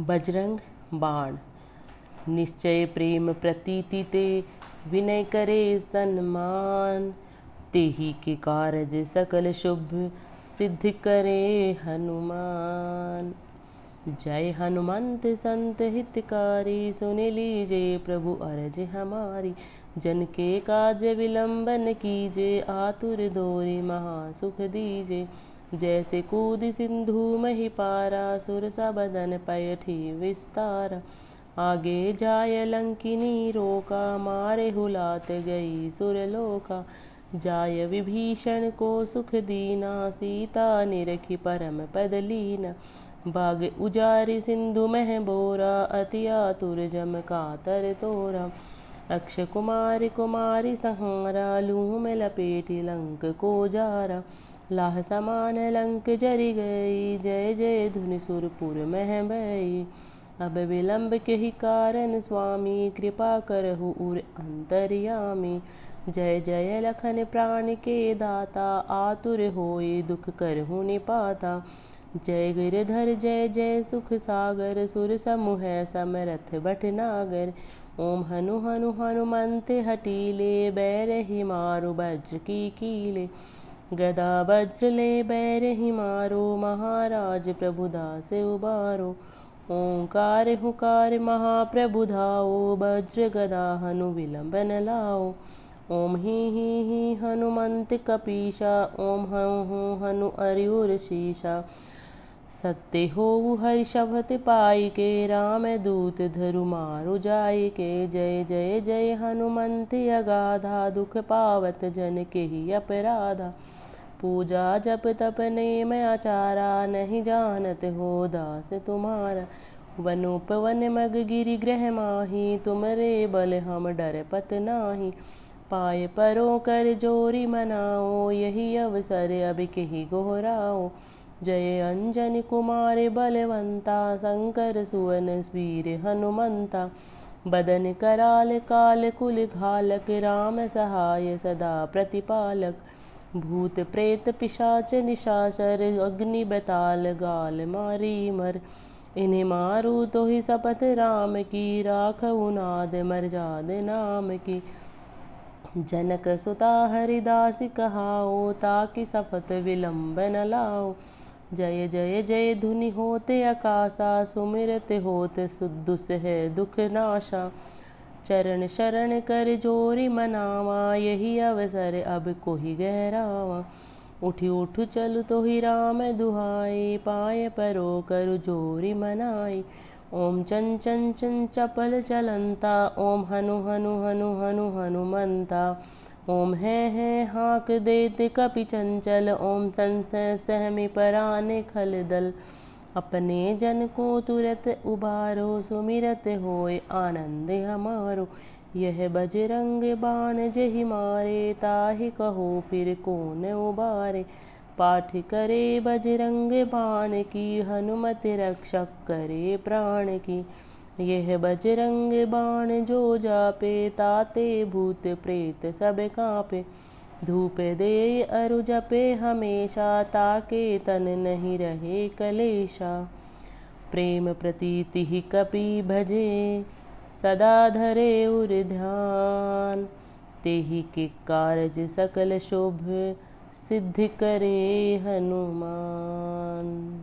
बजरंग बाण। निश्चय प्रेम प्रतीति ते विनय करे सन्मान। तेहि के कारज सकल शुभ सिद्ध करे हनुमान। जय हनुमंत संत हितकारी, सुन लीजे प्रभु अरज हमारी। जन के काज विलंबन कीजे, आतुर दोरी महासुख दीजे। जैसे कूद सिंधु मही पारा सुर बदन पयठी विस्तार। आगे जाय लंकिनी रोका, मारे हुलात गई सुरलोका जाय विभीषण को सुख दीना, सीता निरखी परम पदलीना बाग उजारि सिंधु मह बोरा, अति आतुर जम कातर तोरा। अक्ष कुमारी कुमारी सहारा लूह में लपेटी लंक को जारा। लाह समान लंक जरी गई जय जय धुनि सुरपुर मह बई अब विलंब के ही कारण स्वामी, कृपा करहु उर अंतर्यामी। जय जय लखन प्राण के दाता, आतुर होए दुख करहु निपाता। जय गिरधर, जय जय सुख सागर, सुर समूह समरथ भटनागर ओम हनु हनु हनुमंत हटीले बैर ही मारु वज्र की कीले। गदा वज्र ले बैर ही मारो, महाराज प्रभुदास उबारो। ओंकार हुकार महाप्रभु धाओ वज्र गदा हनु विलंबन लाओ। ओम ही ही ही हनुमंत कपीशा, ओम हूँ हूँ हनु अरियुर शीशा। सत्य हो हरि शपथ पाई के, राम दूत धरु मारु जाय के, जय जय जय, हनुमंत अगाधा, दुख पावत जन के ही अपराधा। पूजा जप तप नेम आचारा, नहीं जानत हो दास तुम्हारा। वनोपवन मग गिरि ग्रह माही, तुम रे बल हम डर पत नाही। पाए परो कर जोरी मनाओ, यही अवसर अब कही गोहराओ जय अंजन कुमार बलवंता, शंकर सुवन, वीर हनुमंता। बदन कराल काल कुल घालक, राम सहाय सदा प्रतिपालक। भूत प्रेत पिशाच निशाचर, अग्नि बताल गाल मारी मर। इन्हें मारू तो ही शपथ राम की, राख उनाद मरजाद नाम की। जनक सुता हरिदास कहाओ, ताकि सफत विलंब न लाओ। जय जय जय धुनि होते अकाशा सुमिरत होत सुदुस है दुख नाशा। चरण शरण कर जोरी मनावा, यही अवसर अब कोई गहरावा। उठी उठ चल तो ही राम दुहाई पाए परो कर जोरी मनाई। ओम चन चन चन चपल चलंता, ओम हनु हनु हनु हनु हनुमंता। ओम है है, हाक देत कपि चंचल, ओम संसय सहमि पराने खल दल। अपने जन को तुरत उबारो, सुमिरत होय, आनंद हमारो। यह बजरंग बाण जही मारे, ताहि कहो फिर कौन उबारे। पाठ करे बजरंग बाण की, हनुमत रक्षक करे प्राण की। यह बजरंग बाण जो जापे, ताते भूत प्रेत सब कांपे। धूप दे अरु जपे हमेशा, ताके तन नहीं रहे कलेशा। प्रेम प्रतीति ही कपि भजे, सदा धरे उर ध्यान। तेहि के कारज सकल शोभ सिद्ध करे हनुमान।